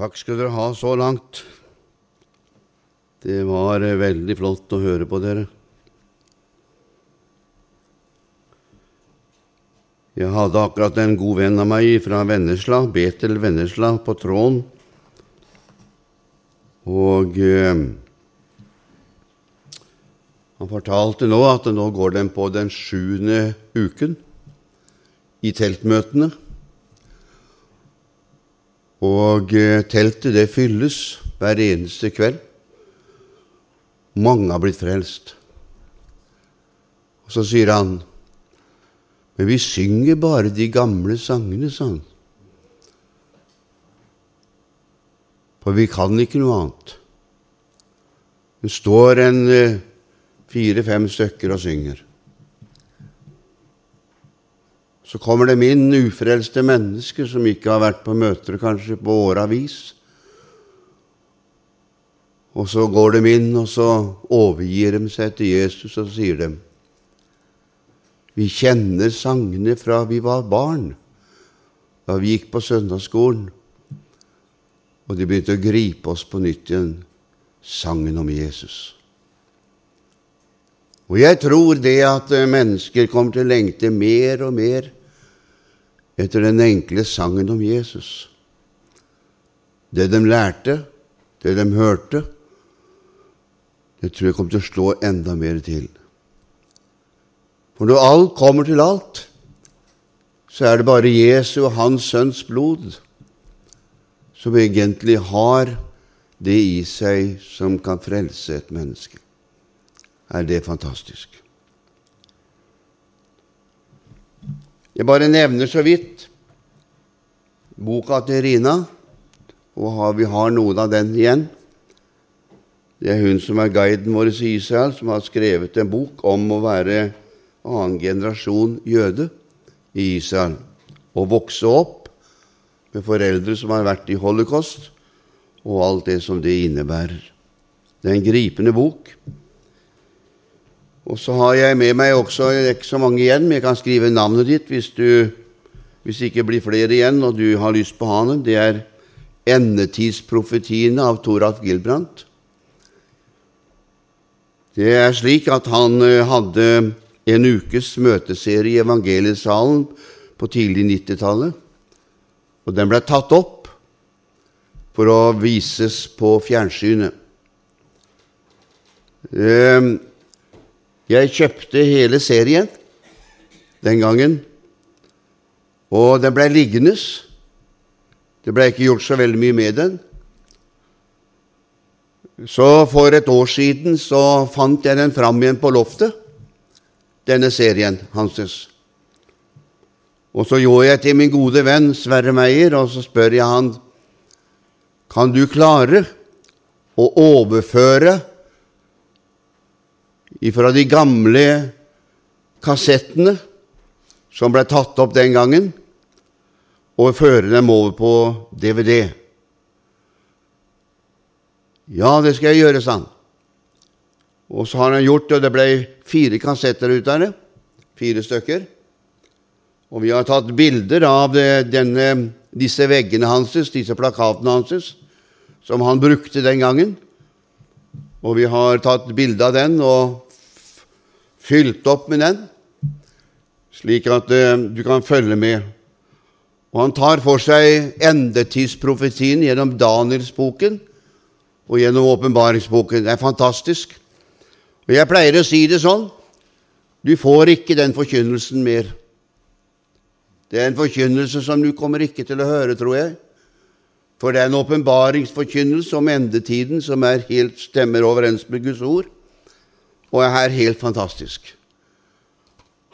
Takk skal dere ha så langt. Det var eh, veldig flott å høre på dere. Jeg hadde akkurat en god venn av meg fra Vennesla, Betel Vennesla, på tråden. Og eh, han fortalte nå at nå går den på den sjuende uken i teltmøtene. Og eh, teltet det fylles hver eneste kveld. Mange har blitt frelst. Og så sier han Men vi synger bare de gamle sangene, sa han. For vi kan ikke noe annet. Det står en eh, fire-fem stykker og synger. Så kommer de inn ufrelste mennesker som ikke har vært på møter kanskje på åravis. Og så går de inn, og så overgir de seg til Jesus, og sier de Vi kjenner sangene fra vi var barn, da vi gikk på søndagsskolen. Og de begynte å gripe oss på nytt igjen, sangen om Jesus. Og jeg tror det at mennesker kommer til å lengte mer og mer etter den enkle sangen om Jesus. Det de lærte, det de hørte, det tror jeg kommer til å slå enda mer til. For når alt kommer til alt, så er det bare Jesu og Hans Sønns blod som egentlig har det i seg som kan frelse et menneske. Er det fantastisk? Jeg bare nevner så vidt boka til Rina, og vi har noen av den igjen. Det er hun som er guiden vår i Israel, som har skrevet en bok om å være annen generasjon jøde i Israel og vokse opp med foreldre som har vært i holocaust, og alt det som det innebærer. Det er en gripende bok. Og så har jeg med meg også Det er ikke så mange igjen, men jeg kan skrive navnet ditt hvis, du, hvis det ikke blir flere igjen og du har lyst på å. Det er 'Endetidsprofetiene' av Toralf Gilbrandt. Det er slik at han eh, hadde en ukes møteserie i Evangeliesalen på tidlig 90-tallet. Og den ble tatt opp for å vises på fjernsynet. Jeg kjøpte hele serien den gangen, og den blei liggende. Det blei ikke gjort så veldig mye med den. Så for et år siden så fant jeg den fram igjen på loftet, denne serien hans. Og så gjorde jeg til min gode venn Sverre Meyer, og så spør jeg han kan du klare å overføre ifra de gamle kassettene som ble tatt opp den gangen, og føre dem over på DVD. Ja, det skal jeg gjøre, sa han. Og så har han gjort det, og det ble fire kassetter ut av det. Fire stykker. Og vi har tatt bilder av denne, disse veggene hans, disse plakatene hans, som han brukte den gangen. Og vi har tatt bilde av den og fylt opp med den, slik at uh, du kan følge med. Og han tar for seg endetidsprofetien gjennom Danielsboken og gjennom åpenbaringsboken. Det er fantastisk. Og Jeg pleier å si det sånn du får ikke den forkynnelsen mer. Det er en forkynnelse som du kommer ikke til å høre, tror jeg. For det er en åpenbaringsforkynnelse om endetiden som er helt stemmer overens med Guds ord, og er her helt fantastisk.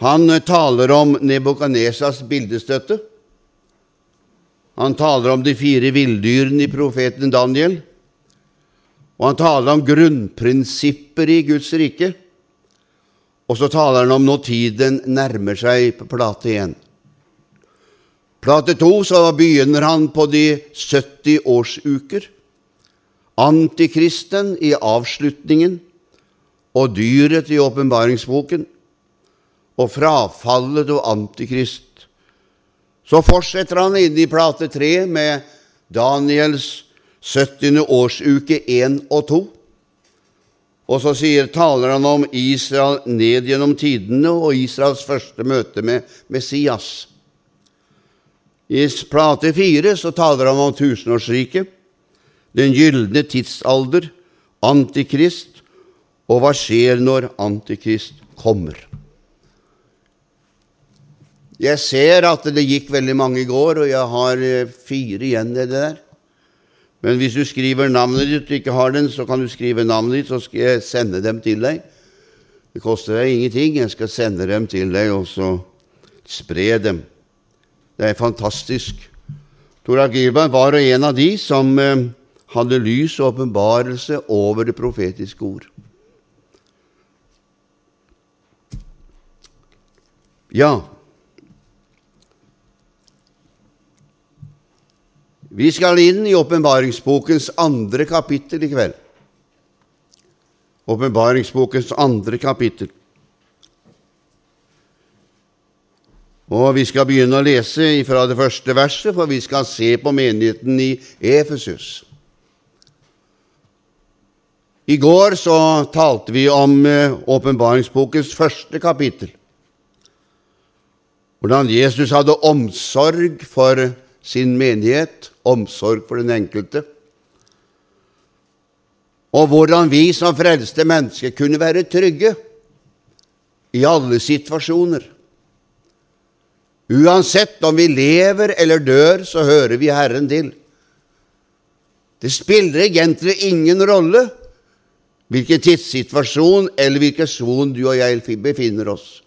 Han taler om Nebukadnesas bildestøtte. Han taler om de fire villdyrene i profeten Daniel. Og han taler om grunnprinsipper i Guds rike. Og så taler han om når tiden nærmer seg på plate 1. Plate 2 så begynner han på de 70 årsuker. Antikristen i avslutningen og dyret i åpenbaringsboken. Og frafallet og antikrist. Så fortsetter han inne i plate 3 med Daniels 70. årsuke 1 og 2. Og så sier, taler han om Israel ned gjennom tidene og Israels første møte med Messias. I plate fire så taler han om tusenårsriket, den gylne tidsalder, Antikrist, og hva skjer når Antikrist kommer. Jeg ser at det gikk veldig mange i går, og jeg har eh, fire igjen i det der. Men hvis du skriver navnet ditt og ikke har den, så kan du skrive navnet ditt, så skal jeg sende dem til deg. Det koster deg ingenting. Jeg skal sende dem til deg, og så spre dem. Det er fantastisk. Tora Gilbert var en av de som eh, hadde lys og åpenbarelse over det profetiske ord. Ja, Vi skal inn i åpenbaringsbokens andre kapittel i kveld. Åpenbaringsbokens andre kapittel. Og Vi skal begynne å lese fra det første verset, for vi skal se på menigheten i Efesus. I går så talte vi om eh, åpenbaringsbokens første kapittel. Hvordan Jesus hadde omsorg for sin menighet, omsorg for den enkelte. Og hvordan vi som frelste mennesker kunne være trygge i alle situasjoner. Uansett om vi lever eller dør, så hører vi Herren til. Det spiller egentlig ingen rolle hvilken tidssituasjon eller hvilken son du og jeg befinner oss.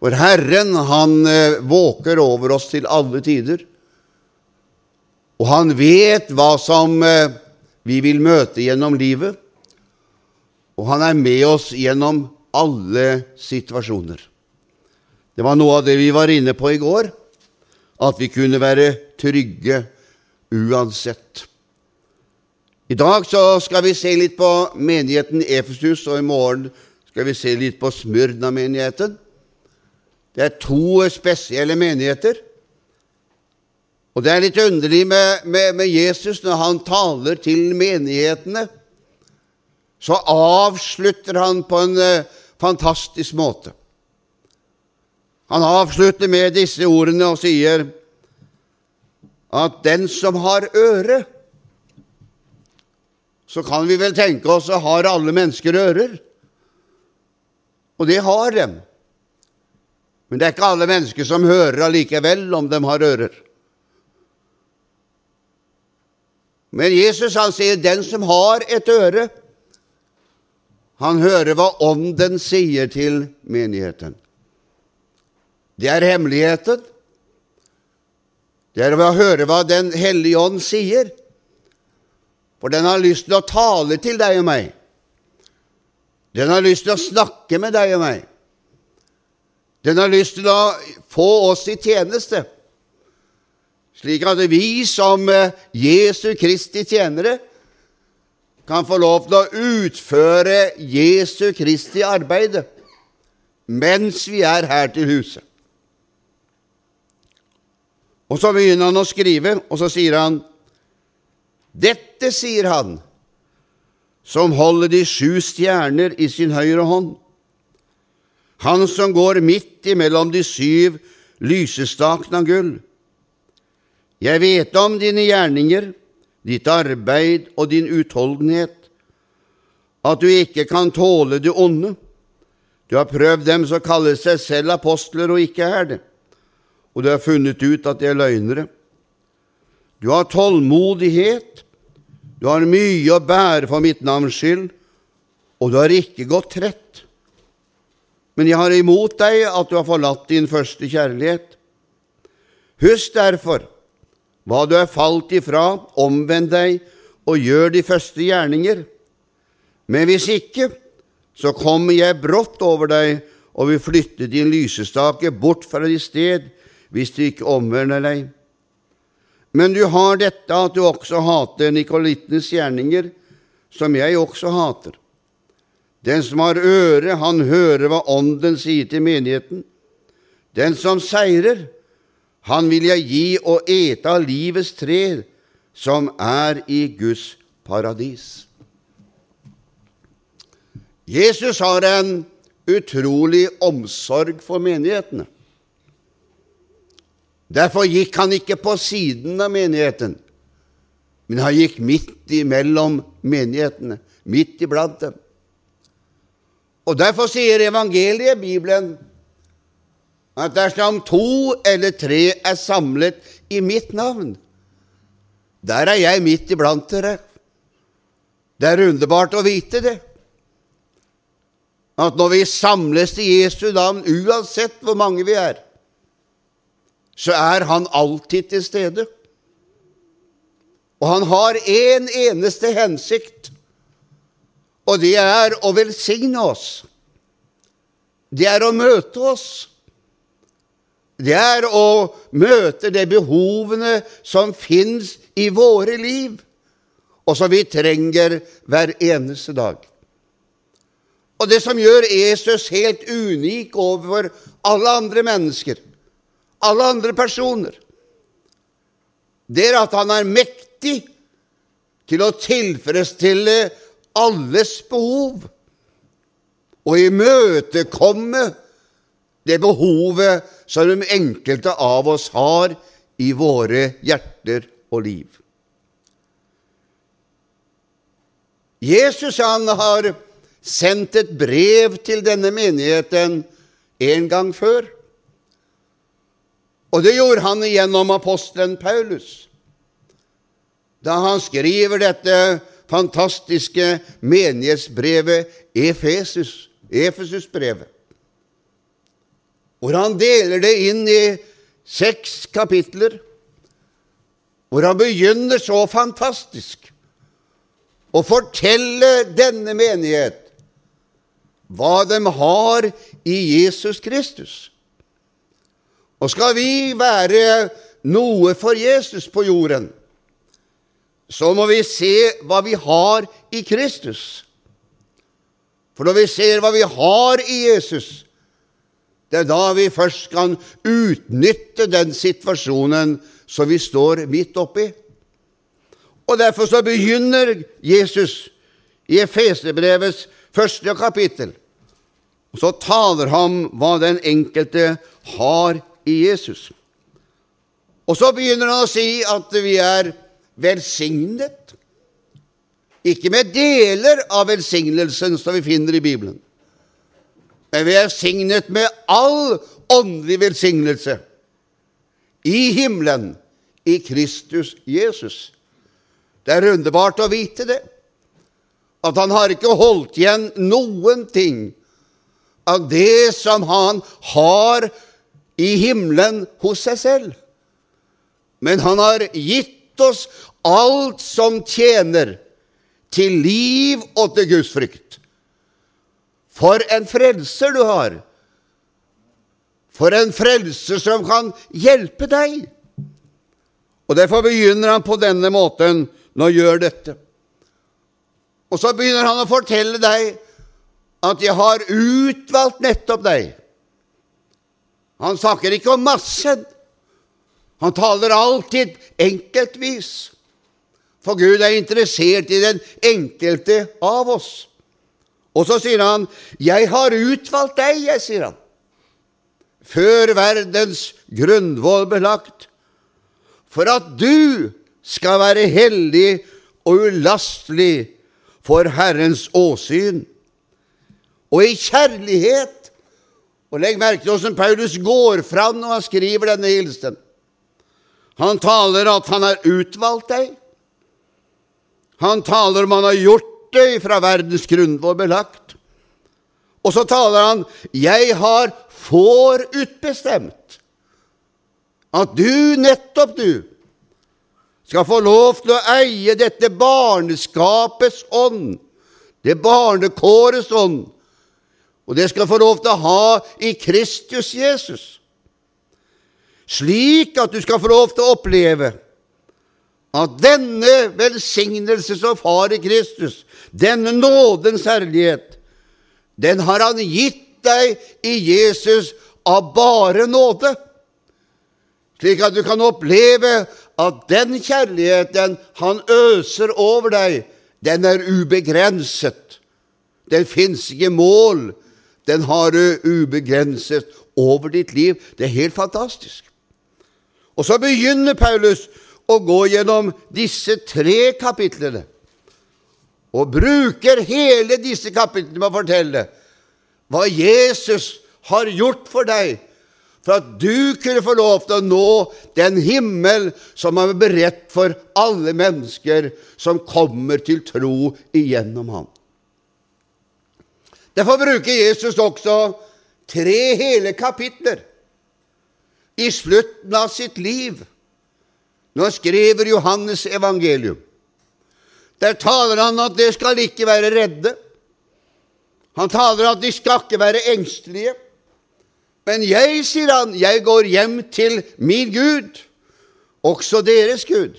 For Herren, han eh, våker over oss til alle tider. Og han vet hva som eh, vi vil møte gjennom livet, og han er med oss gjennom alle situasjoner. Det var noe av det vi var inne på i går, at vi kunne være trygge uansett. I dag så skal vi se litt på menigheten Efesus, og i morgen skal vi se litt på Smyrna-menigheten. Det er to spesielle menigheter. Og det er litt underlig med, med, med, Jesus når han taler til menighetene. Så avslutter han på en uh, fantastisk måte. Han avslutter med disse ordene og sier at den som har øre Så kan vi vel tenke oss at har alle mennesker ører? Og det har dem. Men det er ikke alle mennesker som hører allikevel om de har ører. Men Jesus han sier, 'Den som har et øre, han hører hva Ånden sier til menigheten'. Det er hemmeligheten. Det er å høre hva Den hellige ånd sier. For den har lyst til å tale til deg og meg. Den har lyst til å snakke med deg og meg. Den har lyst til å få oss i tjeneste slik at vi som eh, Jesu Kristi tjenere kan få lov til å utføre Jesu Kristi arbeid mens vi er her til huset. Og så begynner han å skrive, og så sier han Dette sier han som holder de sju stjerner i sin høyre hånd, han som går midt imellom de syv lysestakene av gull. Jeg vet om dine gjerninger, ditt arbeid og din utholdenhet, at du ikke kan tåle det onde. Du har prøvd dem som kaller seg selv apostler og ikke er det, og du har funnet ut at de er løgnere. Du har tålmodighet, du har mye å bære for mitt navns skyld, og du har ikke gått trett. Men jeg har imot deg at du har forlatt din første kjærlighet. Husk derfor hva du er falt ifra, omvend deg og gjør de første gjerninger. Men hvis ikke, så kommer jeg brått over deg og vil flytte din lysestake bort fra ditt sted, hvis du ikke omvender deg. Men du har dette at du også hater nikolittenes gjerninger, som jeg også hater. Den som har øre, han hører hva Ånden sier til menigheten. Den som seirer, han vil jeg gi å ete av livets tre, som er i Guds paradis. Jesus har en utrolig omsorg for menighetene. Derfor gikk han ikke på siden av menigheten, men han gikk midt imellom menighetene, midt iblant dem. Og Derfor sier evangeliet, Bibelen, at dersom to eller tre er samlet i mitt navn, der er jeg midt iblant dere. Det er underbart å vite det at når vi samles til Jesu navn, uansett hvor mange vi er, så er han alltid til stede. Og han har én en eneste hensikt, og det er å velsigne oss. Det er å møte oss. Det er å møte de behovene som fins i våre liv, og som vi trenger hver eneste dag. Og det som gjør Jesus helt unik overfor alle andre mennesker, alle andre personer, det er at han er mektig til å tilfredsstille alles behov og imøtekomme det behovet som de enkelte av oss har i våre hjerter og liv. Jesus han har sendt et brev til denne menigheten en gang før. Og det gjorde han gjennom apostelen Paulus, da han skriver dette fantastiske menighetsbrevet Efesus, Efesusbrevet, hvor han deler det inn i seks kapitler, hvor han begynner så fantastisk å fortelle denne menighet hva de har i Jesus Kristus. Og skal vi være noe for Jesus på jorden, så må vi se hva vi har i Kristus. For når vi ser hva vi har i Jesus, det er da vi først kan utnytte den situasjonen som vi står midt oppi. Og Derfor så begynner Jesus i Efeserbrevets første kapittel og så taler han hva den enkelte har i Jesus. Og så begynner han å si at vi er velsignet. Ikke med deler av velsignelsen som vi finner i Bibelen, men vi er signet med all åndelig velsignelse i himmelen i Kristus Jesus. Det er underbart å vite det, at han har ikke holdt igjen noen ting av det som han har i himmelen hos seg selv. Men han har gitt oss alt som tjener til liv og til Guds frykt. For en frelser du har! For en frelser som kan hjelpe deg! Og Derfor begynner han på denne måten når han gjør dette. Og så begynner han å fortelle deg at jeg har utvalgt nettopp deg. Han snakker ikke om massen. Han taler alltid enkeltvis. For Gud er interessert i den enkelte av oss. Og så sier han, 'Jeg har utvalgt deg', jeg, sier han, 'før verdens grunnvoll ble lagt, for at du skal være hellig og ulastelig for Herrens åsyn' og i kjærlighet. Og legg merke til hvordan Paulus går fram når han skriver denne hilsen. Han taler at han har utvalgt deg. Han taler om han har gjort det fra verdens grunnvoll belagt. Og så taler han 'Jeg har forutbestemt at du, nettopp du, skal få lov til å eie dette barneskapets ånd, det barnekårets ånd, og det skal få lov til å ha i Kristus Jesus. Slik at du skal få lov til å oppleve at denne velsignelse som far i Kristus, denne nådens herlighet, den har han gitt deg i Jesus av bare nåde. Slik at du kan oppleve at den kjærligheten han øser over deg, den er ubegrenset. Den fins ikke mål. Den har du ubegrenset over ditt liv. Det er helt fantastisk. Og så begynner Paulus å gå gjennom disse tre kapitlene, og bruker hele disse kapitlene med å fortelle hva Jesus har gjort for deg, for at du kunne få lov til å nå den himmel som er beredt for alle mennesker som kommer til tro igjennom ham. Derfor bruker Jesus også tre hele kapitler i slutten av sitt liv når han skriver Johannes evangelium. Der taler han at dere skal ikke være redde. Han taler at de skal ikke være engstelige. Men jeg, sier han, jeg går hjem til min Gud, også deres Gud.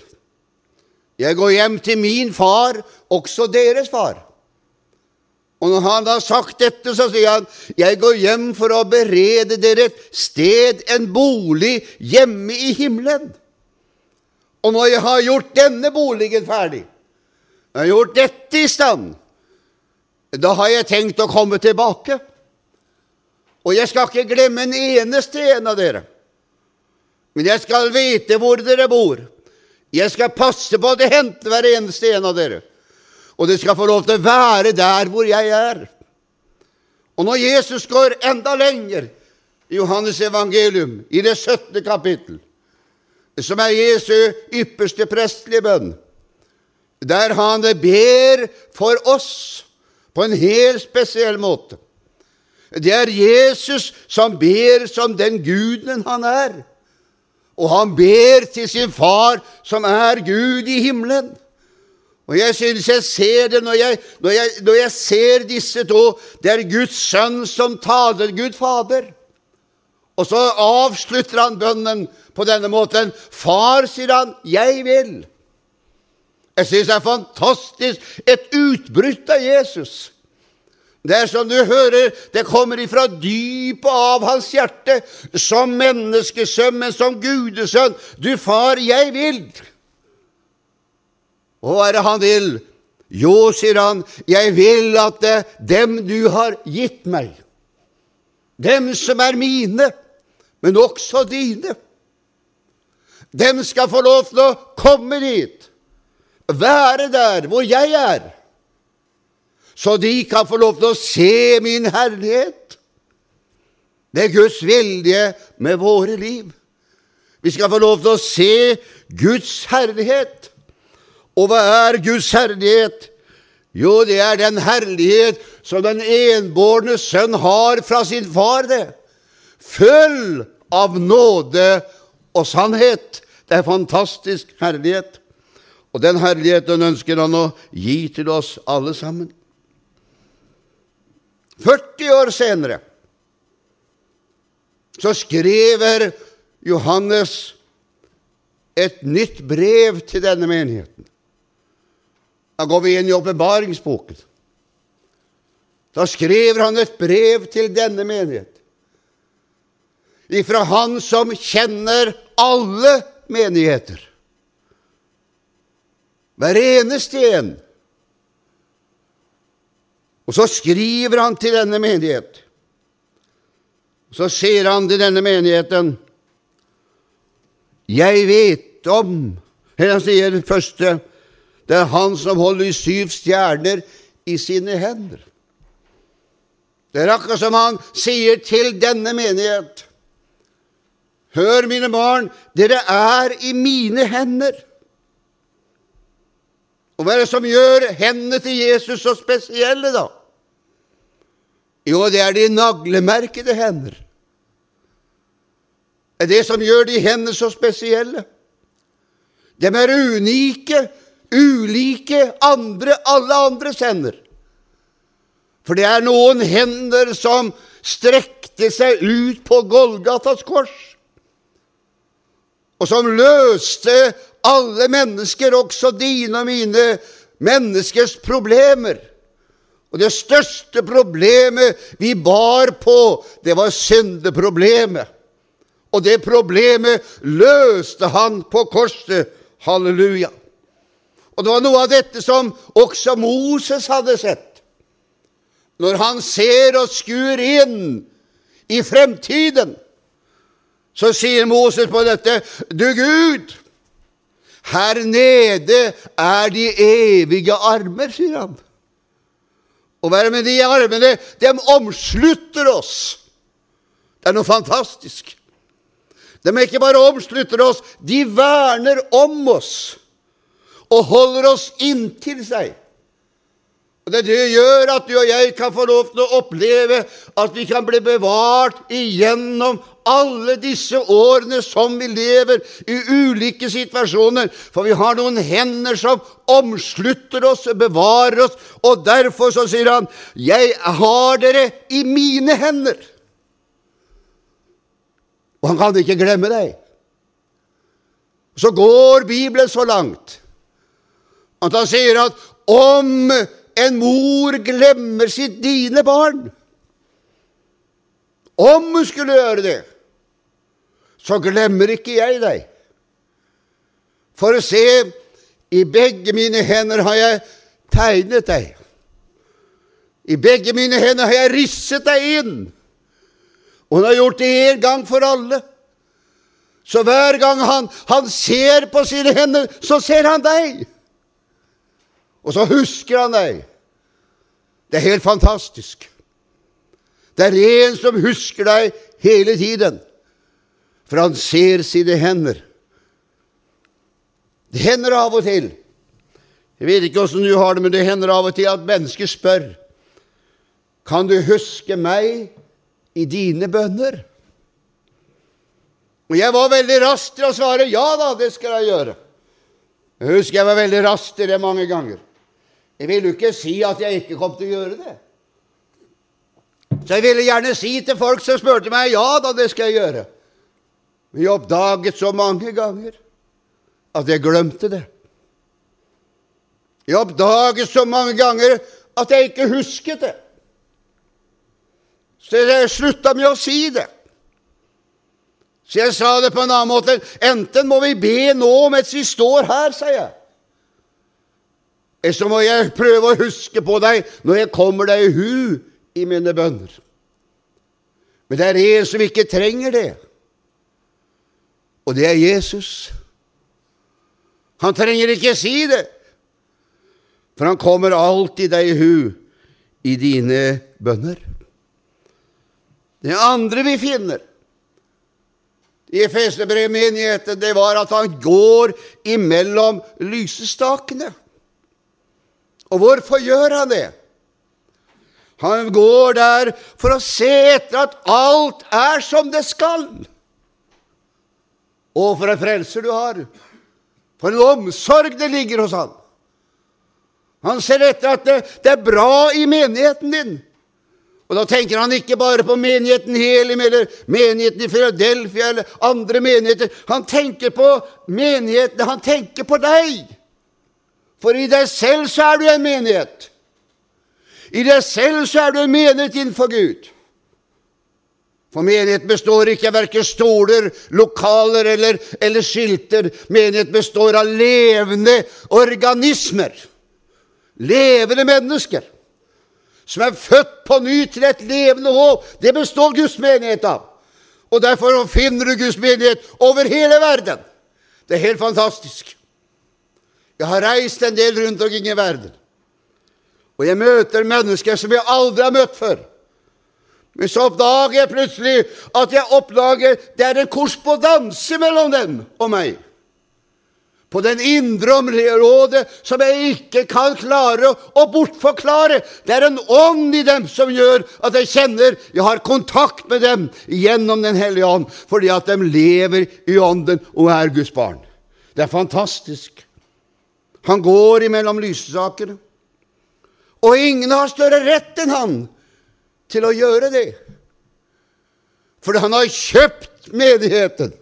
Jeg går hjem til min far, også deres far. Og når han har sagt dette, så sier han, 'Jeg går hjem for å berede dere et sted, en bolig, hjemme i himmelen.' Og når jeg har gjort denne boligen ferdig, når jeg har gjort dette i stand, da har jeg tenkt å komme tilbake. Og jeg skal ikke glemme en eneste en av dere. Men jeg skal vite hvor dere bor. Jeg skal passe på at jeg henter hver eneste en av dere og dere skal få lov til å være der hvor jeg er. Og når Jesus går enda lenger i Johannes evangelium, i det 17. kapittel, som er Jesu ypperste prestelige bønn, der han ber for oss på en helt spesiell måte. Det er Jesus som ber som den guden han er. Og han ber til sin far, som er Gud i himmelen. Og jeg synes jeg ser det når jeg, når jeg, når jeg ser disse to. Det er Guds sønn som taler Gud Fader. Og så avslutter han bønnen på denne måten. Far, sier han, jeg vil. Jeg synes det er fantastisk. Et utbrudd av Jesus. Det er som du hører, det kommer ifra dypet av hans hjerte, som menneskesønn, men som gudesønn. Du, far, jeg vil. Og hva er det han vil? Jo, sier han, jeg vil at det, dem du har gitt meg, dem som er mine, men også dine, dem skal få lov til å komme dit, være der hvor jeg er, så de kan få lov til å se min herlighet. Det er Guds vilje med våre liv. Vi skal få lov til å se Guds herlighet. Og hva er Guds herlighet? Jo, det er den herlighet som den enbårne sønn har fra sin far, det. Full av nåde og sannhet. Det er fantastisk herlighet. Og den herligheten ønsker han å gi til oss alle sammen. 40 år senere så skriver Johannes et nytt brev til denne menigheten. Da går vi inn i åpenbaringsboken. Da skriver han et brev til denne menighet. Ifra han som kjenner alle menigheter. Hver eneste en. Og så skriver han til denne menighet. Så sier han til denne menigheten Jeg vet om Eller han sier det første det er han som holder syv stjerner i sine hender. Det er akkurat som han sier til denne menighet. Hør, mine barn, dere er i mine hender. Og hva er det som gjør hendene til Jesus så spesielle, da? Jo, det er de naglemerkede hender. Det er det som gjør de hendene så spesielle. De er unike ulike andre, alle andres hender. For det er noen hender som strekte seg ut på Golgatas kors, og som løste alle mennesker, også dine og mine menneskers problemer. Og det største problemet vi bar på, det var syndeproblemet. Og det problemet løste han på korset. Halleluja. Og det var noe av dette som også Moses hadde sett. Når han ser og skuer inn i fremtiden, så sier Moses på dette Du Gud, her nede er de evige armer, sier han. Å være med de armene, de omslutter oss. Det er noe fantastisk. De ikke bare omslutter oss, de verner om oss og holder oss inntil seg. Og Det det gjør at du og jeg kan få lov til å oppleve at vi kan bli bevart igjennom alle disse årene som vi lever i ulike situasjoner. For vi har noen hender som omslutter oss bevarer oss. Og derfor så sier han, 'Jeg har dere i mine hender'. Og han kan ikke glemme deg. Så går Bibelen så langt at han sier at om en mor glemmer sitt dine barn Om hun skulle gjøre det, så glemmer ikke jeg deg. For å se, i begge mine hender har jeg tegnet deg. I begge mine hender har jeg risset deg inn. Og hun har gjort det en gang for alle. Så hver gang han, han ser på sine hender, så ser han deg. Og så husker han deg. Det er helt fantastisk. Det er en som husker deg hele tiden, for han ser sine hender. Det hender av og til Jeg vet ikke åssen du har det, men det hender av og til at mennesker spør Kan du huske meg i dine bønner? Og jeg var veldig rask til å svare ja da, det skal jeg gjøre. Jeg husker jeg var veldig rask til det mange ganger. Jeg ville jo ikke si at jeg ikke kom til å gjøre det. Så jeg ville gjerne si til folk som spurte meg ja da, det skal jeg gjøre. Jeg oppdaget så mange ganger at jeg glemte det. Jeg oppdaget så mange ganger at jeg ikke husket det. Så jeg slutta med å si det. Så jeg sa det på en annen måte. Enten må vi be nå mens vi står her, sa jeg. Eller så må jeg prøve å huske på deg når jeg kommer deg i hu i mine bønner. Men det er en som ikke trenger det, og det er Jesus. Han trenger ikke si det, for han kommer alltid deg i hu i dine bønner. Det andre vi finner i Efeserbrevet-menigheten, det var at han går imellom lysestakene. Og hvorfor gjør han det? Han går der for å se etter at alt er som det skal. Å, for en frelser du har! For en omsorg det ligger hos han. Han ser etter at det, det er bra i menigheten din. Og Da tenker han ikke bare på menigheten Helim eller menigheten i Philadelphia eller andre menigheter. Han tenker på menighetene, han tenker på deg. For i deg selv så er du en menighet. I deg selv så er du en menighet innenfor Gud. For menighet består ikke av verken stoler, lokaler eller, eller skilter. Menighet består av levende organismer. Levende mennesker som er født på ny til et levende håp. Det består Guds menighet av. Og Derfor finner du Guds menighet over hele verden. Det er helt fantastisk. Jeg har reist en del rundt omkring i verden, og jeg møter mennesker som jeg aldri har møtt før. Men så oppdager jeg plutselig at jeg oppdager det er en korrespondanse mellom dem og meg på den indre området som jeg ikke kan klare å bortforklare. Det er en ånd i dem som gjør at jeg kjenner jeg har kontakt med dem gjennom Den hellige ånd, fordi at de lever i ånden og er Guds barn. Det er fantastisk. Han går imellom lysesakene, og ingen har større rett enn han til å gjøre det. For han har kjøpt menigheten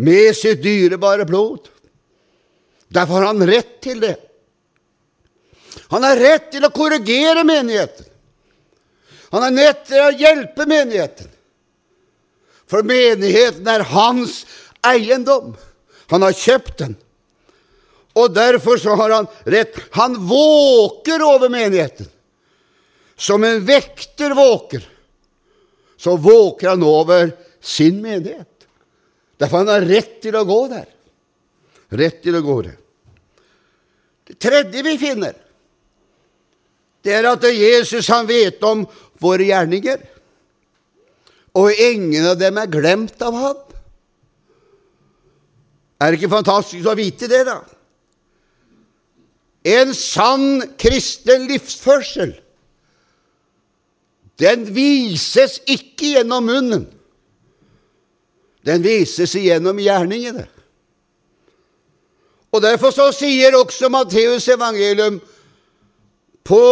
med sitt dyrebare blod. Derfor har han rett til det. Han har rett til å korrigere menigheten. Han har rett til å hjelpe menigheten. For menigheten er hans eiendom. Han har kjøpt den. Og derfor så har han rett. Han våker over menigheten. Som en vekter våker, så våker han over sin menighet. Derfor han har rett til å gå der. Rett til å gå der. Det tredje vi finner, det er at Jesus han vet om våre gjerninger. Og ingen av dem er glemt av ham. Er det ikke fantastisk å vite det, da? En sann kristen livsførsel, den vises ikke gjennom munnen. Den vises igjennom gjerningene. Og Derfor så sier også Matteus evangelium på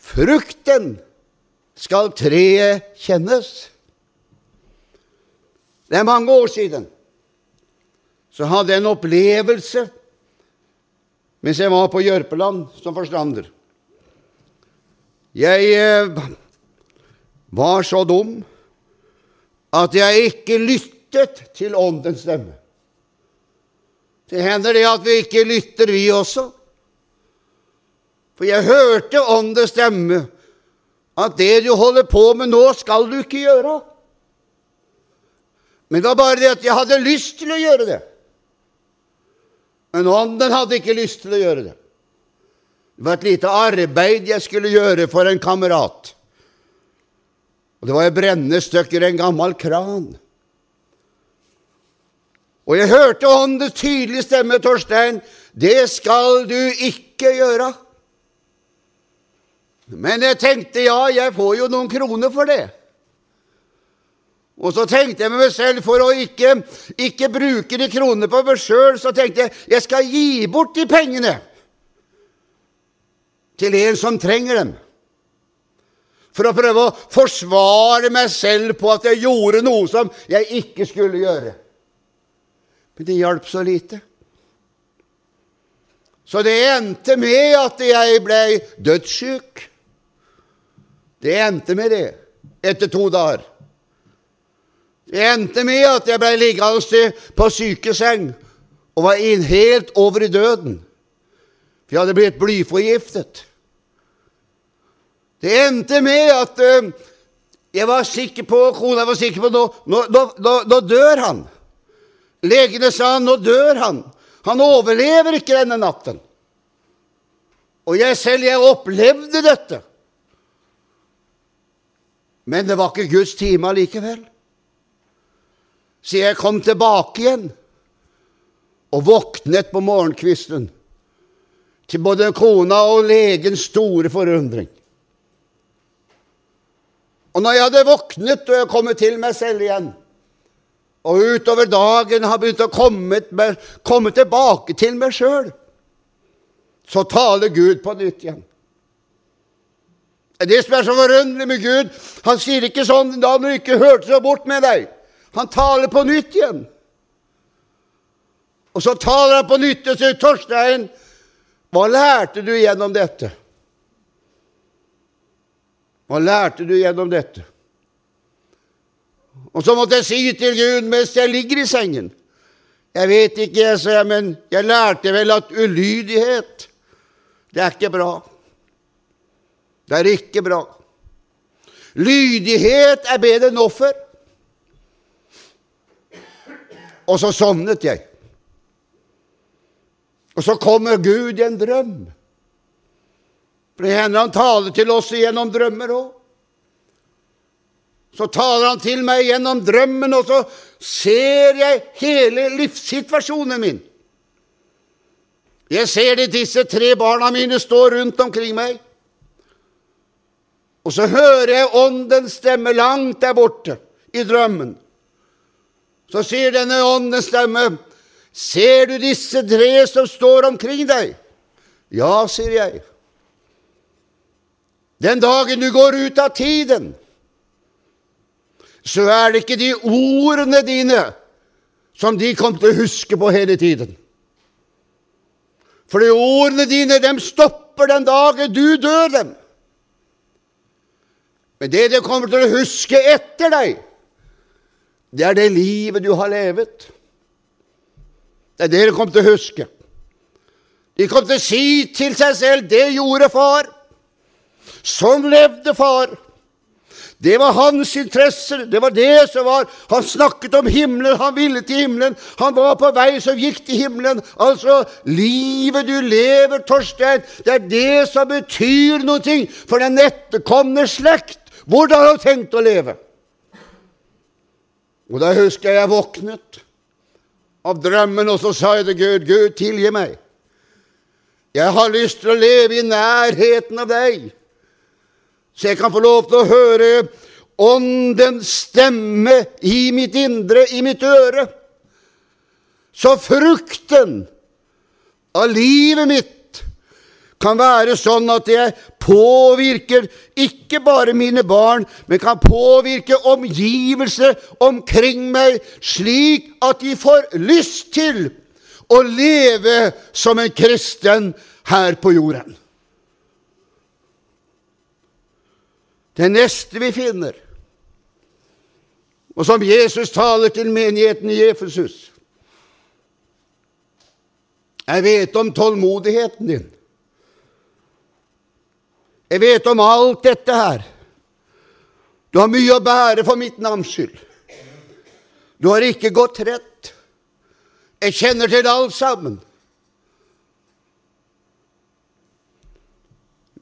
frukten skal treet kjennes. Det er mange år siden så hadde jeg en opplevelse mens jeg var på Jørpeland som forstander. Jeg eh, var så dum at jeg ikke lyttet til Åndens stemme. Det hender det at vi ikke lytter, vi også. For jeg hørte Åndens stemme, at det du holder på med nå, skal du ikke gjøre. Men det var bare det at jeg hadde lyst til å gjøre det. Men ånden hadde ikke lyst til å gjøre det. Det var et lite arbeid jeg skulle gjøre for en kamerat. Og det var et brenne stykker en gammel kran. Og jeg hørte åndens tydelige stemme, Torstein, det skal du ikke gjøre. Men jeg tenkte ja, jeg får jo noen kroner for det. Og så tenkte jeg med meg selv, for å ikke, ikke bruke de kronene på meg sjøl, så tenkte jeg jeg skal gi bort de pengene til en som trenger dem. For å prøve å forsvare meg selv på at jeg gjorde noe som jeg ikke skulle gjøre. Men det hjalp så lite. Så det endte med at jeg ble dødssyk. Det endte med det etter to dager. Det endte med at jeg ble liggende på sykeseng og var inn helt over i døden. For jeg hadde blitt blyforgiftet. Det endte med at uh, jeg var sikker på, kona var sikker på nå, nå, nå, nå dør han. Legene sa nå dør han. Han overlever ikke denne natten. Og jeg selv, jeg opplevde dette. Men det var ikke Guds time allikevel. Så jeg kom tilbake igjen og våknet på morgenkvisten til både kona og legens store forundring. Og når jeg hadde våknet og jeg kommet til meg selv igjen, og utover dagen har begynt å komme, komme tilbake til meg sjøl, så taler Gud på nytt igjen. Det som er så forunderlig med Gud, han sier ikke sånn da du ikke hørte så bort med deg. Han taler på nytt igjen. Og så taler han på nytt og sier, 'Torstein, hva lærte du gjennom dette?' Hva lærte du gjennom dette? Og så måtte jeg si til Gud mens jeg ligger i sengen Jeg vet ikke, jeg, sa men jeg lærte vel at ulydighet, det er ikke bra. Det er ikke bra. Lydighet er bedre enn offer. Og så sovnet jeg. Og så kommer Gud i en drøm. For det hender han taler til oss gjennom drømmer òg. Så taler han til meg gjennom drømmen, og så ser jeg hele livssituasjonen min. Jeg ser de disse tre barna mine stå rundt omkring meg. Og så hører jeg åndens stemme langt der borte i drømmen. Så sier denne åndens stemme, ser du disse tre som står omkring deg? Ja, sier jeg. Den dagen du går ut av tiden, så er det ikke de ordene dine som de kommer til å huske på hele tiden. For de ordene dine, dem stopper den dagen du dør dem. Men det de kommer til å huske etter deg, det er det livet du har levet. Det er det de kommer til å huske. De kom til å si til seg selv 'Det gjorde far'. Sånn levde far. Det var hans interesser. Det var det som var Han snakket om himmelen, han ville til himmelen. Han var på vei som gikk til himmelen. Altså, livet du lever, Torstein, det er det som betyr noe for den etterkomne slekt. Hvordan har du tenkt å leve? Og da husker jeg jeg våknet av drømmen, og så sa jeg til Gud, Gud, tilgi meg. Jeg har lyst til å leve i nærheten av deg så jeg kan få lov til å høre Åndens stemme i mitt indre, i mitt øre. Så frukten av livet mitt kan være sånn at jeg påvirker ikke bare mine barn, men kan påvirke omgivelse omkring meg, slik at de får lyst til å leve som en kristen her på jorden. Det neste vi finner, og som Jesus taler til menigheten i Efesus Jeg vet om tålmodigheten din. Jeg vet om alt dette her. Du har mye å bære for mitt navns skyld. Du har ikke gått rett. Jeg kjenner til alt sammen.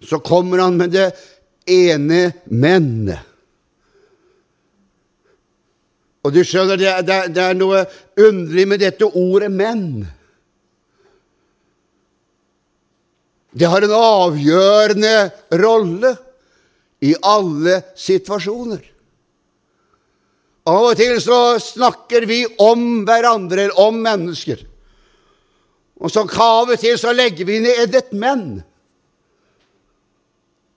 Så kommer han med det ene mennet. Og du skjønner, det, det, det, er noe underlig med dette ordet 'menn'. Det har en avgjørende rolle i alle situasjoner. Av og til så snakker vi om hverandre, eller om mennesker. Og så av og til så legger vi ned et 'men'.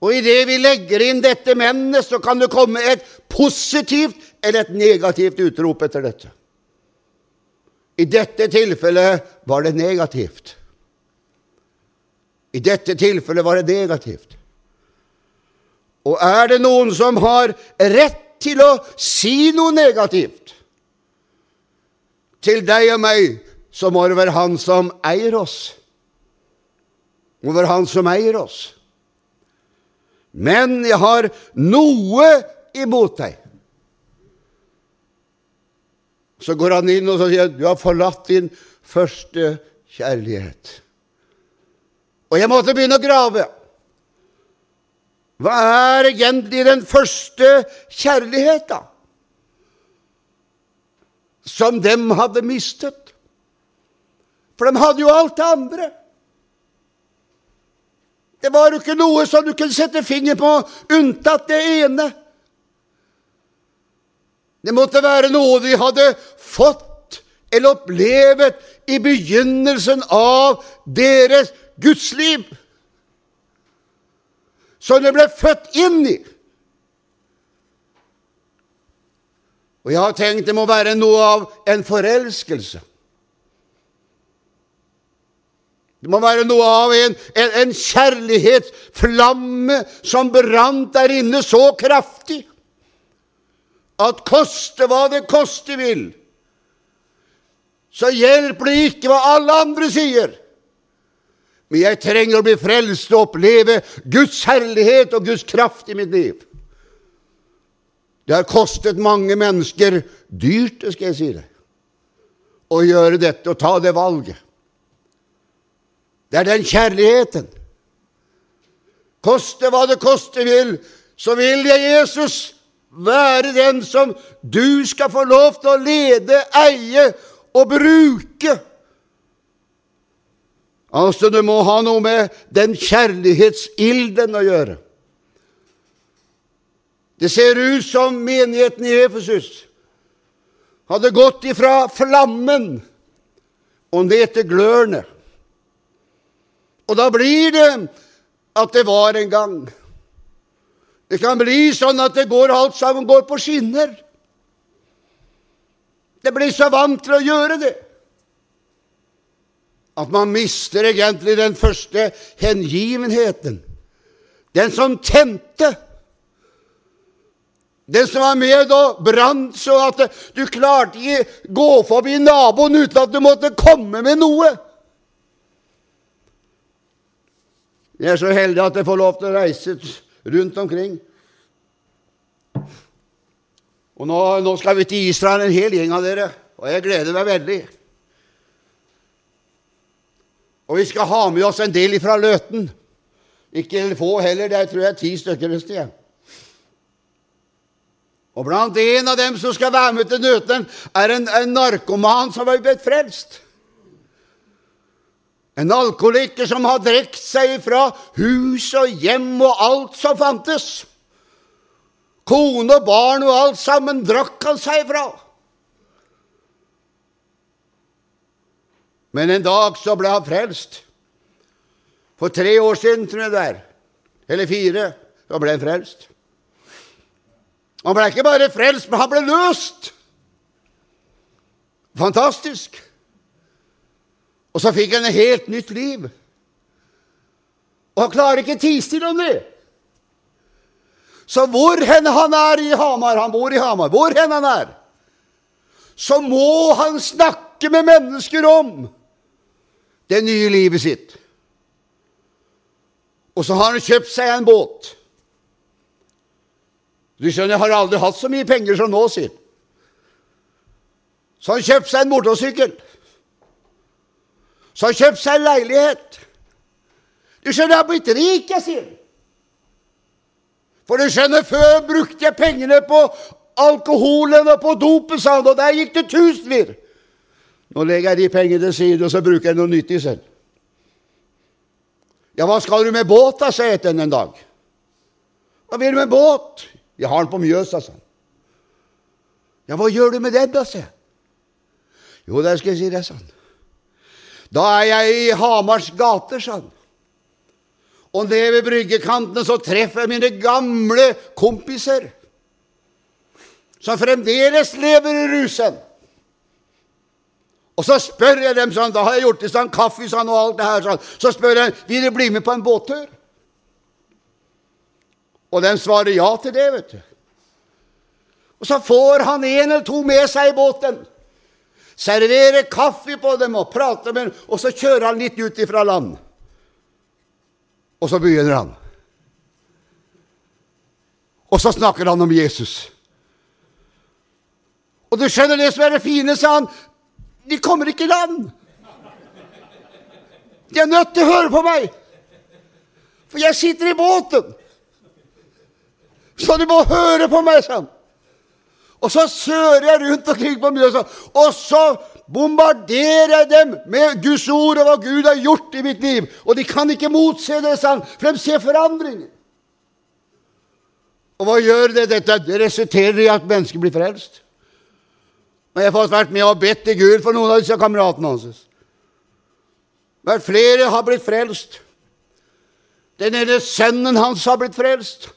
Og idet vi legger inn dette mennet, så kan det komme et positivt eller et negativt utrop etter dette. I dette tilfellet var det negativt. I dette tilfellet var det negativt. Og er det noen som har rett til å si noe negativt til deg og meg, så må det være han som eier oss. Det må være han som eier oss. Men jeg har noe imot deg. Så går han inn og sier, 'Du har forlatt din første kjærlighet'. Og jeg måtte begynne å grave. Hva er egentlig den første kjærlighet, da? Som dem hadde mistet. For de hadde jo alt det andre. Det var jo ikke noe som du kunne sette finger på, unntatt det ene. Det måtte være noe de hadde fått eller opplevet i begynnelsen av deres gudsliv. Som det ble født inn i. Og jeg har tenkt det må være noe av en forelskelse. Det må være noe av en, en, en kjærlighetsflamme som brant der inne så kraftig at koste hva det koste vil, så hjelper det ikke hva alle andre sier. Men jeg trenger å bli frelst og oppleve Guds herlighet og Guds kraft i mitt liv. Det har kostet mange mennesker dyrt, skal jeg si det, å gjøre dette og ta det valget. Det er den kjærligheten. Koste hva det koste vil, så vil jeg, Jesus, være den som du skal få lov til å lede, eie og bruke. Altså, det må ha noe med den kjærlighetsilden å gjøre. Det ser ut som menigheten i Efesus hadde gått ifra flammen og ned til glørne. Og da blir det at det var en gang. Det kan bli sånn at det går alt sammen går på skinner. Det blir så vant til å gjøre det at man mister egentlig den første hengivenheten. Den som tente. Den som var med og brant så at du klarte ikke gå forbi naboen uten at du måtte komme med noe. Jeg er så heldig at jeg får lov til å reise rundt omkring. Og nå, nå skal vi til Israel, en hel gjeng av dere, og jeg gleder meg veldig. Og vi skal ha med oss en del fra Løten. Ikke få heller, det tror jeg er ti stykker et sted. Og blant en av dem som skal være med til Nøten, er en, en narkoman som har blitt frelst. En alkoholiker som har drukket seg fra hus og hjem og alt som fantes. Kone og barn og alt sammen drakk han seg fra. Men en dag så ble han frelst. For tre år siden, tror jeg det er, eller fire, så ble han frelst. Han ble ikke bare frelst, men han ble løst! Fantastisk. Og så fikk han et helt nytt liv. Og han klarer ikke tie stille om det. Så hvor hen han er i Hamar, han bor i Hamar, hvor hen han er, så må han snakke med mennesker om det nye livet sitt. Og så har han kjøpt seg en båt. Du skjønner, jeg har aldri hatt så mye penger som nå, sier Så han kjøpte seg en motorsykkel. Så han kjøpte seg en leilighet. Du skjønner, jeg har blitt rik, jeg sier. For du skjønner, før brukte jeg pengene på alkoholen og på dopet, sa han, og der gikk det tusenvis. Nå legger jeg de pengene til side, og så bruker jeg noe nyttig selv. Ja, hva skal du med båt, da, sa til en dag. Hva vil du med båt? Jeg har den på Mjøsa, sa han. Ja, hva gjør du med den, da, sa jeg. Jo, der skal jeg si det, sa han. Da er jeg i Hamars gater, sa han. Og nede ved bryggekantene så treffer jeg mine gamle kompiser, som fremdeles lever i rusen. Og så spør jeg dem sånn, da har jeg gjort i stand kaffe sånn, og alt det her sånn. Så spør jeg vil de bli med på en båttur. Og de svarer ja til det, vet du. Og så får han en eller to med seg i båten. Serverer kaffe på dem og prater med dem, og så kjører han litt ut ifra land. Og så begynner han. Og så snakker han om Jesus. Og du skjønner det som er det fine, sa han, de kommer ikke i land. De er nødt til å høre på meg, for jeg sitter i båten. Så de må høre på meg, sa. Og så sører jeg rundt omkring på Mjøsa, og så bombarderer jeg dem med Guds ord og hva Gud har gjort i mitt liv. Og de kan ikke motse det, sa for de ser forandringer. Og hva gjør det? Dette det resulterer i at mennesker blir frelst. Og jeg har fått vært med og bedt til Gud for noen av disse kameratene hans. Men flere har blitt frelst. Den ene sønnen hans har blitt frelst.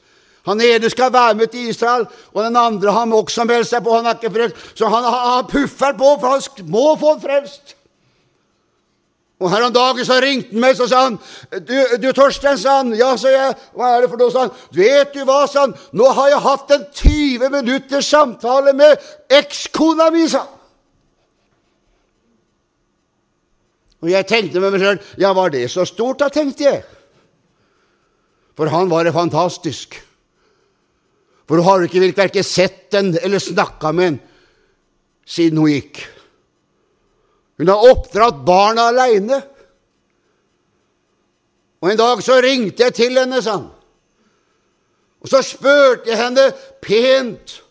Han ene skal være med til Israel, og den andre har også meldt seg på. Han er ikke frelst. Så han har puffer på, for han må få frelst. Og Her om dagen så ringte han meg så sa han, du, du Torstein, sa han. Ja, sa jeg. Hva er det for noe, sa han. Vet du hva, sa han. Nå har jeg hatt en 20 minutters samtale med ekskona mi, sa han. Og jeg tenkte med meg sjøl Ja, var det så stort, da, tenkte jeg. For han var det fantastisk. For hun har ikke verken sett den eller snakka med den siden hun gikk. Hun har oppdratt barna aleine. Og en dag så ringte jeg til henne, sa han. Og så spurte jeg henne pent.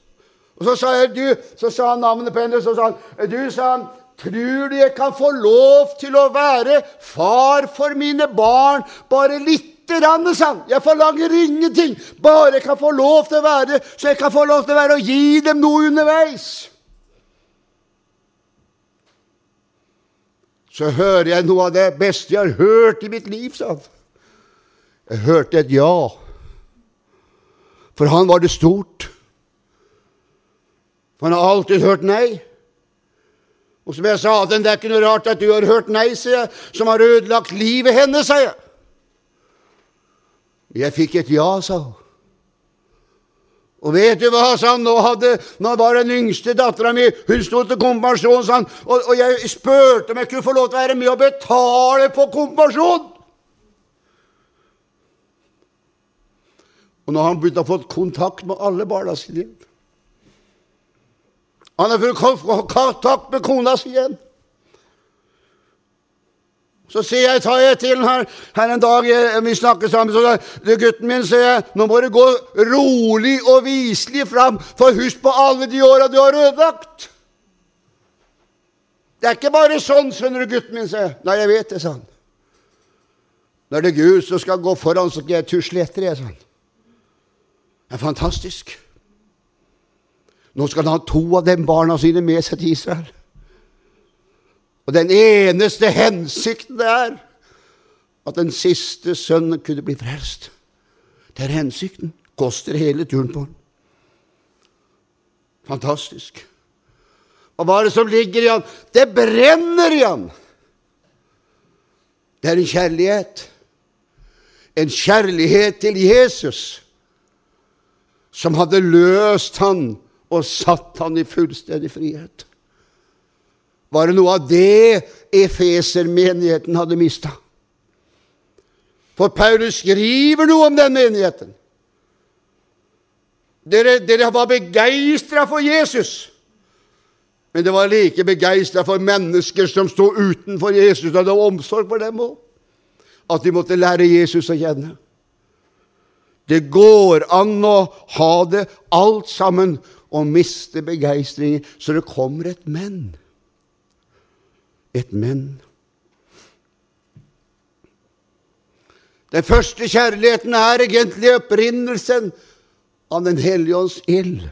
Og så sa, jeg, du, så sa han navnet på henne, så sa han Du, sa han, tror du jeg kan få lov til å være far for mine barn bare litt grann. Jeg forlanger ingenting, bare jeg kan få lov til å være så jeg kan få lov til å være og gi dem noe underveis. Så hører jeg noe av det beste jeg har hørt i mitt liv, sa han. Jeg hørte et ja. For han var det stort. For han har alltid hørt nei. Og som jeg sa, det er ikke noe rart at du har hørt nei, sier jeg, som har ødelagt livet hennes, sier jeg. Jeg fikk et ja, sa hun. Og vet du hva, sa han, nå, hadde, nå var den yngste dattera mi Hun sto til konfirmasjon, sa han, og, og jeg spurte om jeg kunne få lov til å være med og betale på konfirmasjon. Og nå har han begynt å få kontakt med alle barna sine. Han har fått kontakt med kona si igjen. Så sier jeg, tar jeg til her, her en dag vi snakker sammen, så sier gutten min, sier jeg, nå må du gå rolig og viselig fram, for husk på alle de åra du har ødelagt. Det er ikke bare sånn, skjønner du, gutten min, sier jeg. Nei, jeg vet det, sa han. Det er Gud som skal gå foran, så skal jeg tusle etter, jeg, sa han. Det er fantastisk. Nå skal han ha to av de barna sine med seg til Israel. Og den eneste hensikten det er at den siste sønnen kunne bli frelst. Det er hensikten. Koster hele turen på den. Fantastisk. Og hva er det som ligger i han? Det brenner i han! Det er en kjærlighet. En kjærlighet til Jesus som hadde løst han og satt han i fullstendig frihet var det noe av det Efeser-menigheten hadde mista. For Paulus skriver noe om den menigheten. Dere, dere var begeistra for Jesus, men det var like begeistra for mennesker som sto utenfor Jesus, og hadde omsorg for dem òg. At de måtte lære Jesus å kjenne. Det går an å ha det alt sammen og miste begeistringen, så det kommer et men et men. Den første kjærligheten er egentlig opprinnelsen av Den hellige ånds ild.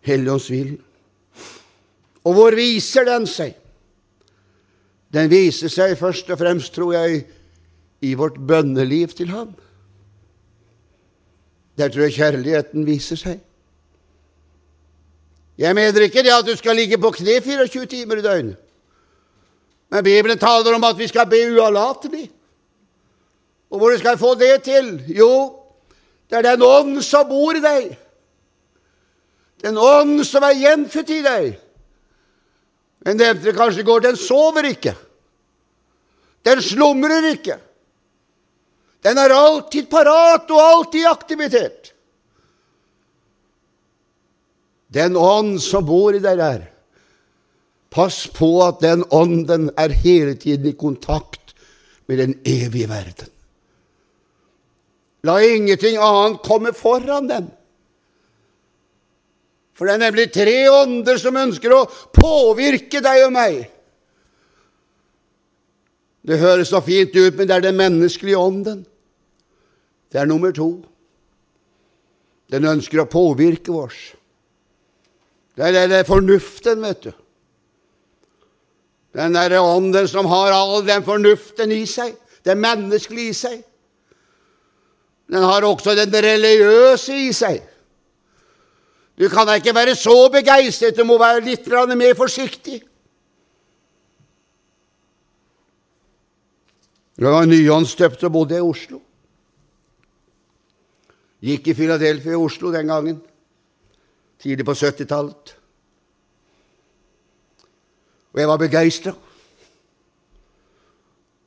Hellige vil. Og hvor viser den seg? Den viser seg først og fremst, tror jeg, i vårt bønneliv til Ham. Der tror jeg kjærligheten viser seg. Jeg mener ikke det at du skal ligge på kne 24 timer i døgnet. Men Bibelen taler om at vi skal be uavlatelig. Og hvor skal jeg få det til? Jo, det er den ånd som bor i deg. Den ånd som er gjenfødt i deg. Men nevnte det kanskje i går, den sover ikke. Den slumrer ikke. Den er alltid parat og alltid i aktivitet. Den ånd som bor i deg der, Pass på at den ånden er hele tiden i kontakt med den evige verden. La ingenting annet komme foran den. For det er nemlig tre ånder som ønsker å påvirke deg og meg. Det høres så fint ut, men det er den menneskelige ånden. Det er nummer to. Den ønsker å påvirke oss. Det er, det er fornuften, vet du. Den derre ånden som har all den fornuften i seg, det menneskelige i seg. Den har også den religiøse i seg. Du kan da ikke være så begeistret, du må være litt mer forsiktig. Jeg var nyåndsdøpt og bodde i Oslo. Gikk i Philadelphia i Oslo den gangen, tidlig på 70-tallet. Og jeg var begeistra.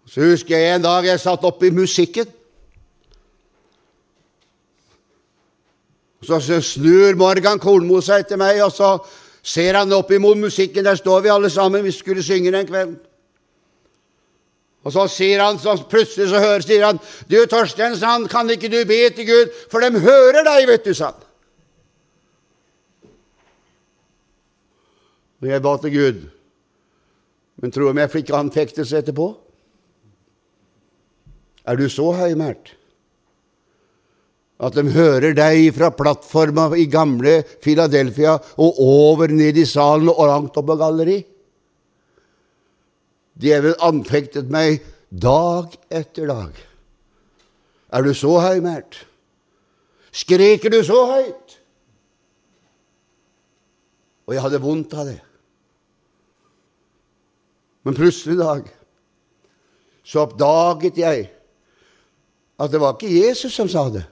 Så husker jeg en dag jeg satt oppe i musikken. Så snur Morgan Kornmo seg til meg, og så ser han opp imot musikken. Der står vi alle sammen. Vi skulle synge den kvelden. Og så sier han, så plutselig så hører, sier han, 'Du, Torstein, han, kan ikke du be til Gud, for de hører deg', vet du', sa han. Og jeg ba til Gud. Men tro om jeg fikk anfektelse etterpå? Er du så høymælt at de hører deg fra plattforma i gamle Philadelphia og over ned i salen og langt opp på galleri? Djevelen anfektet meg dag etter dag. Er du så høymælt? Skriker du så høyt? Og jeg hadde vondt av det. Men plutselig en dag så oppdaget jeg at det var ikke Jesus som sa det.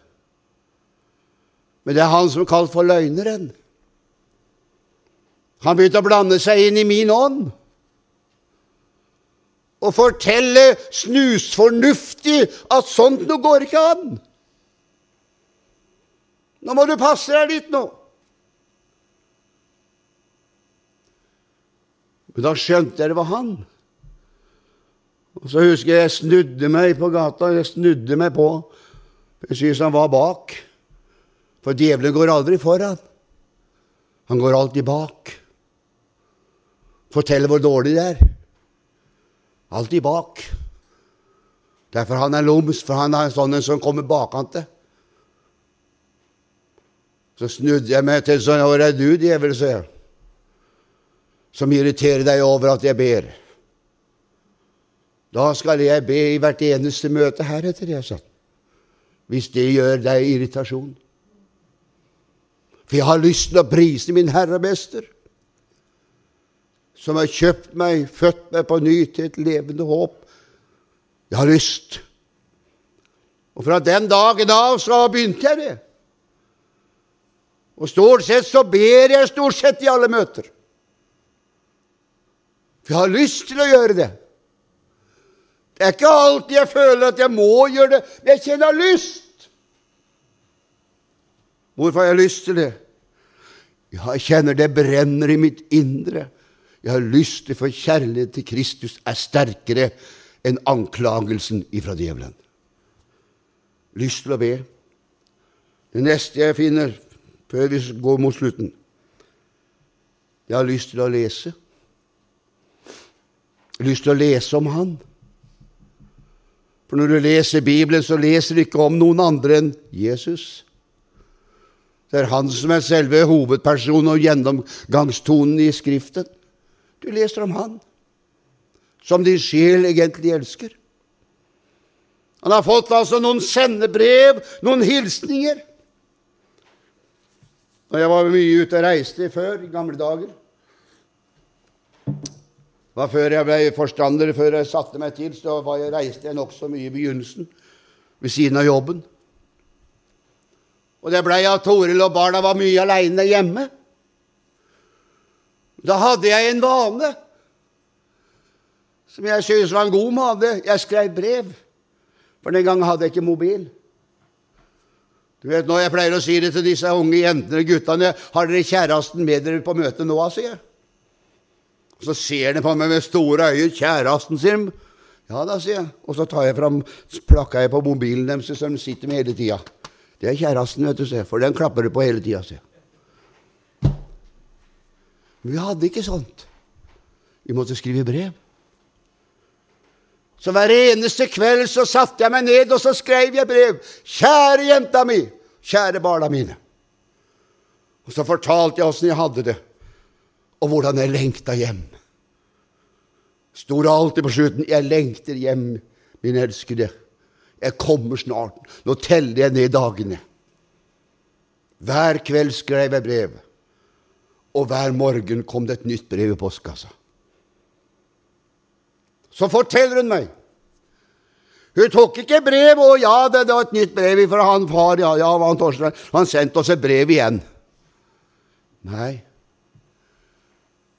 Men det er han som er kalt for løgneren. Han begynte å blande seg inn i min ånd og fortelle snusfornuftig at sånt noe går ikke an. Nå må du passe deg litt nå. Men da skjønte jeg det var han. Og så husker jeg jeg snudde meg på gata. Jeg snudde meg på. Jeg synes han var bak. For djevelen går aldri foran. Han går alltid bak. Forteller hvor dårlig det er. Alltid bak. Derfor han er lumsk, for han er en sånn en som kommer bakante. Så snudde jeg meg til sånn Hvor er du, djevel, sa jeg, som irriterer deg over at jeg ber? Da skal jeg be i hvert eneste møte heretter, jeg sa. Hvis det gjør deg irritasjon. For jeg har lyst til å prise min Herre Mester som har kjøpt meg, født meg på ny til et levende håp. Jeg har lyst. Og fra den dagen av så begynte jeg det. Og stort sett så ber jeg stort sett i alle møter. Jeg har lyst til å gjøre det. Det er ikke alltid jeg føler at jeg må gjøre det, men jeg kjenner lyst. Hvorfor har jeg lyst til det? Jeg kjenner det brenner i mitt indre. Jeg har lyst til, for kjærlighet til Kristus er sterkere enn anklagelsen ifra djevelen. Lyst til å be. Det neste jeg finner før vi går mot slutten Jeg har lyst til å lese. Jeg har lyst til å lese om Han. For når du leser Bibelen, så leser du ikke om noen andre enn Jesus. Det er han som er selve hovedpersonen og gjennomgangstonen i Skriften. Du leser om han, som din sjel egentlig elsker. Han har fått altså noen sendebrev, noen hilsninger. Når jeg var mye ute og reiste før, i gamle dager var Før jeg ble forstander, før jeg satte meg til, så jeg, reiste jeg nokså mye i begynnelsen, ved siden av jobben. Og det blei at Toril og barna var mye aleine hjemme. Da hadde jeg en vane som jeg syntes var en god vane. Jeg skrev brev, for den gangen hadde jeg ikke mobil. Du vet, nå, jeg pleier å si det til disse unge jentene og guttene 'Har dere kjæresten med dere på møtet nå?' sier jeg. Og Så ser de på meg med store øyne. 'Kjæresten sin?' Ja da, sier jeg. Og så tar jeg fram, plakker jeg på mobilen deres, som de sitter med hele tida. Det er kjæresten, vet du, for den klapper du på hele tida. Men vi hadde ikke sånt. Vi måtte skrive brev. Så hver eneste kveld så satte jeg meg ned, og så skrev jeg brev. 'Kjære jenta mi, kjære barna mine.' Og så fortalte jeg åssen jeg hadde det, og hvordan jeg lengta hjem. Sto det alltid på slutten 'Jeg lengter hjem, min elskede'. Jeg kommer snart. Nå teller jeg ned dagene. Hver kveld skrev jeg brev og hver morgen kom det et nytt brev i postkassa. Så forteller hun meg Hun tok ikke brev, og ja, det, var et nytt brev fra han far, ja, ja, han. Han sendte oss et brev igjen. Nei.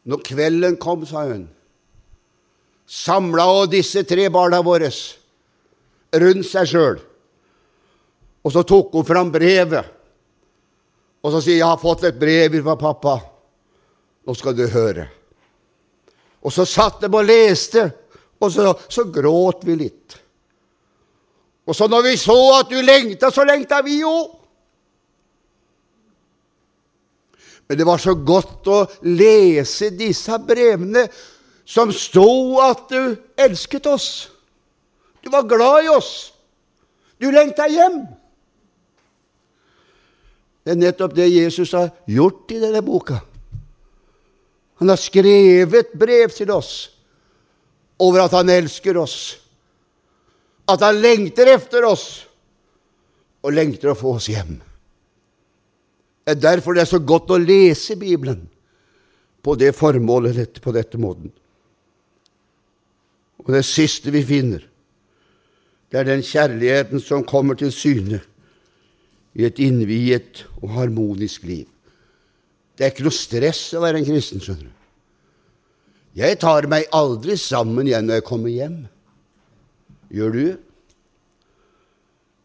Når kvelden kom, sa hun, samla hun disse tre barna våre rundt seg sjøl, og så tok hun fram brevet, og så sier 'Jeg har fått et brev fra pappa'. Nå skal du høre. Og så satt de og leste, og så, så gråt vi litt. Og så når vi så at du lengta, så lengta vi jo. Men det var så godt å lese disse brevene som sto at du elsket oss. Du var glad i oss. Du lengta hjem. Det er nettopp det Jesus har gjort i denne boka. Han har skrevet brev til oss over at han elsker oss, at han lengter efter oss og lengter å få oss hjem. Det er derfor det er så godt å lese Bibelen på det formålet på dette måten. Og det siste vi finner, det er den kjærligheten som kommer til syne i et innviet og harmonisk liv. Det er ikke noe stress å være en kristen, skjønner du. Jeg tar meg aldri sammen igjen når jeg kommer hjem. Gjør du?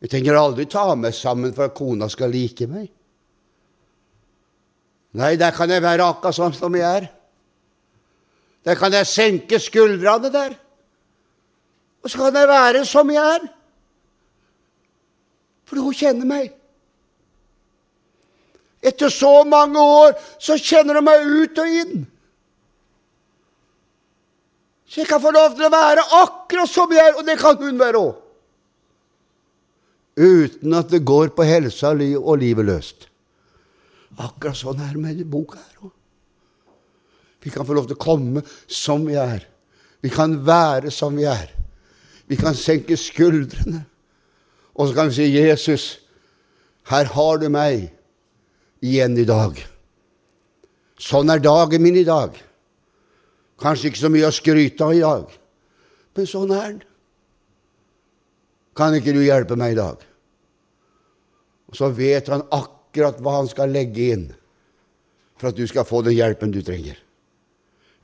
Jeg tenker aldri ta meg sammen for at kona skal like meg. Nei, der kan jeg være akkurat sånn som jeg er. Der kan jeg senke skuldrene der. Og så kan jeg være som jeg er. For hun kjenner meg. Etter så mange år så kjenner hun meg ut og inn. Så jeg kan få lov til å være akkurat som jeg er, og det kan hun være òg. Uten at det går på helsa og livet løst. Akkurat sånn er det med denne boka her òg. Vi kan få lov til å komme som vi er. Vi kan være som vi er. Vi kan senke skuldrene. Og så kan vi si, 'Jesus, her har du meg igjen i dag.' Sånn er dagen min i dag. Kanskje ikke så mye å skryte av i dag, men sånn er den. Kan ikke du hjelpe meg i dag? Og så vet han akkurat hva han skal legge inn for at du skal få den hjelpen du trenger.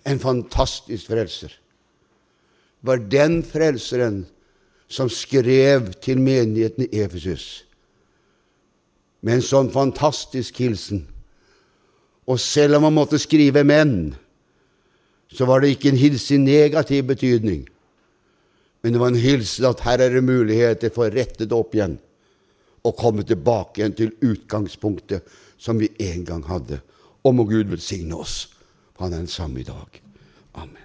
En fantastisk frelser. Det var den frelseren som skrev til menigheten i Efesus med en sånn fantastisk hilsen. Og selv om han måtte skrive 'menn', så var det ikke en hilsen i negativ betydning. Men det var en hilsen at her er det muligheter for å rette det opp igjen og komme tilbake igjen til utgangspunktet som vi en gang hadde. Og må Gud velsigne oss, for han er den samme i dag. Amen.